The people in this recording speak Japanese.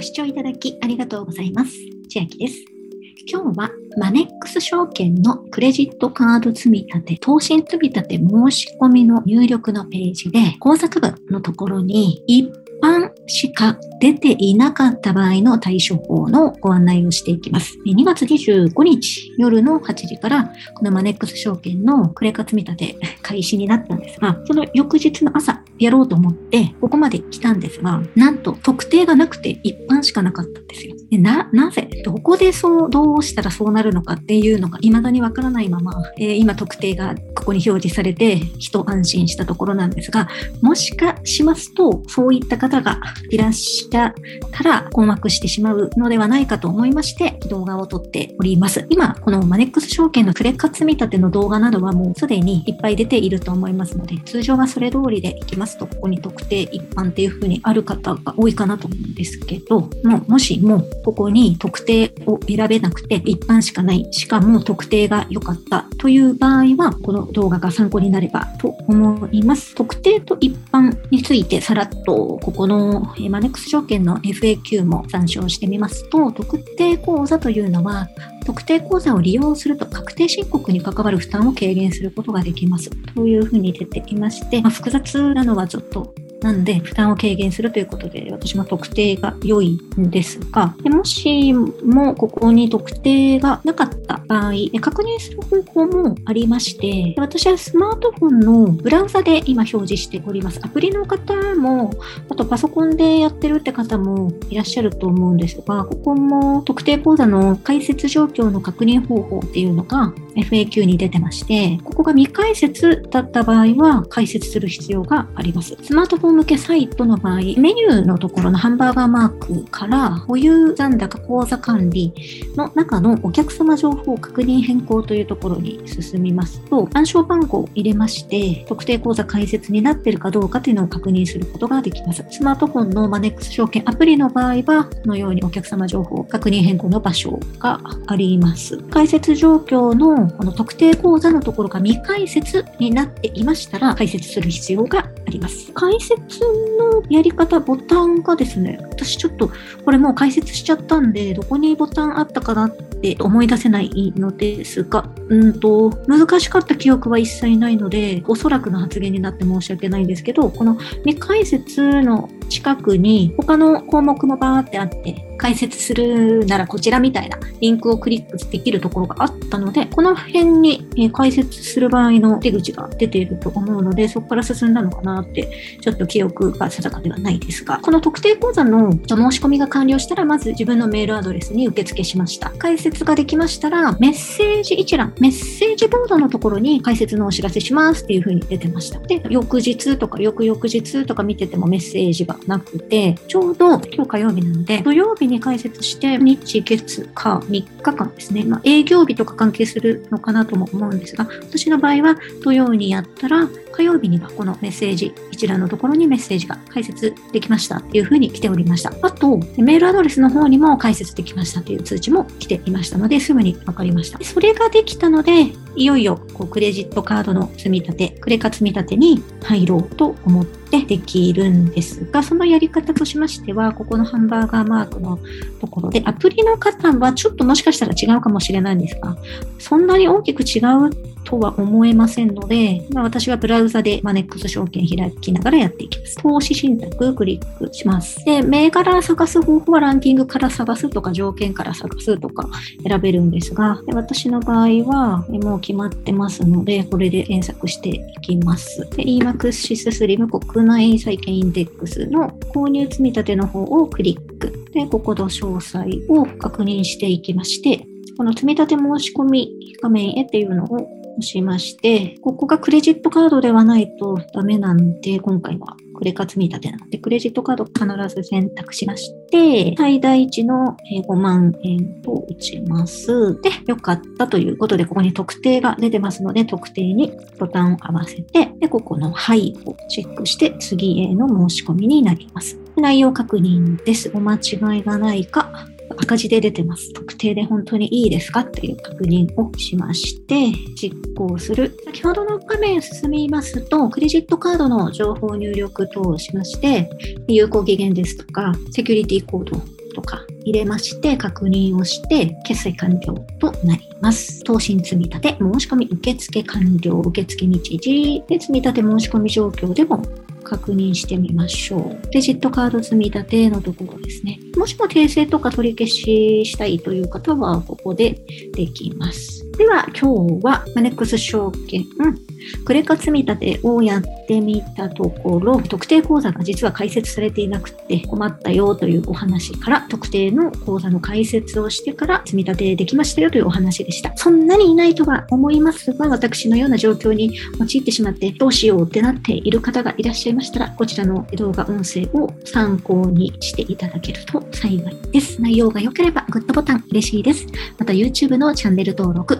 ご視聴いただきありがとうございます。千秋です。今日はマネックス証券のクレジットカード積立、投資積立申し込みの入力のページで、工作部のところに一般しか出ていなかった場合の対処法のご案内をしていきます。2月25日夜の8時から、このマネックス証券のクレカ積立開始になったんですが、その翌日の朝やろうと思って、ここまで来たんですが、なんと特定がなくて一般しかなかったんですよ。でな、なぜ？どこでそう、どうしたらそうなるのかっていうのが未だにわからないまま、えー、今特定がここに表示されて、一安心したところなんですが、もしかしますと、そういった方がいらっしゃったら困惑してしまうのではないかと思いまして、動画を撮っております。今、このマネックス証券のクレカ積立ての動画などはもうすでにいっぱい出ていると思いますので、通常はそれ通りでいきますと、ここに特定一般っていう風にある方が多いかなと思うんですけど、もうもしもここに特定を選べなくて一般しかない、しかも特定が良かったという場合は、この動画が参考になればと思います。特定と一般についてさらっとここのマネックス証券の FAQ も参照してみますと、特定口座というのは、特定口座を利用すると確定申告に関わる負担を軽減することができます。というふうに出ていまして、まあ、複雑なのはちょっとなんで、負担を軽減するということで、私も特定が良いんですが、もしもここに特定がなかった場合、確認する方法もありまして、私はスマートフォンのブラウザで今表示しております。アプリの方も、あとパソコンでやってるって方もいらっしゃると思うんですが、ここも特定口座の開設状況の確認方法っていうのが FAQ に出てまして、ここが未開設だった場合は開設する必要があります。スマートフォン向けサイトの場合、メニューのところのハンバーガーマークから保有残高口座管理の中のお客様情報確認変更というところに進みますと、暗証番号を入れまして、特定口座開設になっているかどうかというのを確認することができます。スマートフォンのマネックス証券アプリの場合は、このようにお客様情報確認変更の場所があります。開設状況のこの特定口座のところが未開設になっていましたら、開設する必要があります。解説のやり方、ボタンがですね、私ちょっとこれもう解説しちゃったんで、どこにボタンあったかなって思い出せないのですが、うんと、難しかった記憶は一切ないので、おそらくの発言になって申し訳ないんですけど、この未解説の近くに他の項目もバーってあって、解説するならこちらみたいなリンクをクリックできるところがあったので、この辺に解説する場合の出口が出ていると思うので、そこから進んだのかなって、ちょっと記憶が定かではないですが、この特定口座の申し込みが完了したら、まず自分のメールアドレスに受付しました。解説ができましたら、メッセージ一覧、メッセージボードのところに解説のお知らせしますっていう風に出てました。で、翌日とか翌々日とか見ててもメッセージがなくて、ちょうど今日火曜日なので、土曜日に解説して、日、月、火、3日間ですね。まあ、営業日とか関係するのかなとも思うんですが、私の場合は土曜日にやったら、火曜日にはこのメッセージ、一覧のところにメッセージが解説できましたっていう風に来ておりました。あと、メールアドレスの方にも解説できましたという通知も来ていましたので、すぐに分かりました。それができたので、いよいよこうクレジットカードの積み立て、クレカ積み立てに入ろうと思ってできるんですが、そのやり方としましては、ここのハンバーガーマークのところで、アプリの方はちょっともしかしたら違うかもしれないんですが、そんなに大きく違うとは思えませんので、まあ、私はブラウザでマネックス証券開きながらやっていきます。投資信託クリックします。で、銘柄探す方法はランキングから探すとか条件から探すとか選べるんですが、で私の場合はもう決まってますので、これで検索していきます。で、EMAXIS スリム国内債券インデックスの購入積立の方をクリック。で、ここの詳細を確認していきまして、この積立申し込み画面へっていうのをしまして、ここがクレジットカードではないとダメなんで、今回はクレカ積み立てなので、クレジットカード必ず選択しまして、最大値の5万円と打ちます。で、よかったということで、ここに特定が出てますので、特定にボタンを合わせて、で、ここのはいをチェックして、次への申し込みになります。内容確認です。お間違いがないか赤字で出てます。特定で本当にいいですかっていう確認をしまして、実行する。先ほどの画面進みますと、クレジットカードの情報入力等をしまして、有効期限ですとか、セキュリティコードとか入れまして確認をして決済完了となります。投資積立申し込み受付完了受付日時で積立申し込み状況でも確認してみましょう。クレジットカード積み立てのところですね。もしも訂正とか取り消ししたいという方は、ここでできます。では、今日はマネックス証券、クレカ積み立てをやってみたところ、特定口座が実は開設されていなくて困ったよというお話から、特定の口座の開設をしてから積み立てできましたよというお話でした。そんなにいないとは思いますが、私のような状況に陥ってしまってどうしようってなっている方がいらっしゃいましたら、こちらの動画音声を参考にしていただけると幸いです。内容が良ければグッドボタン嬉しいです。また YouTube のチャンネル登録、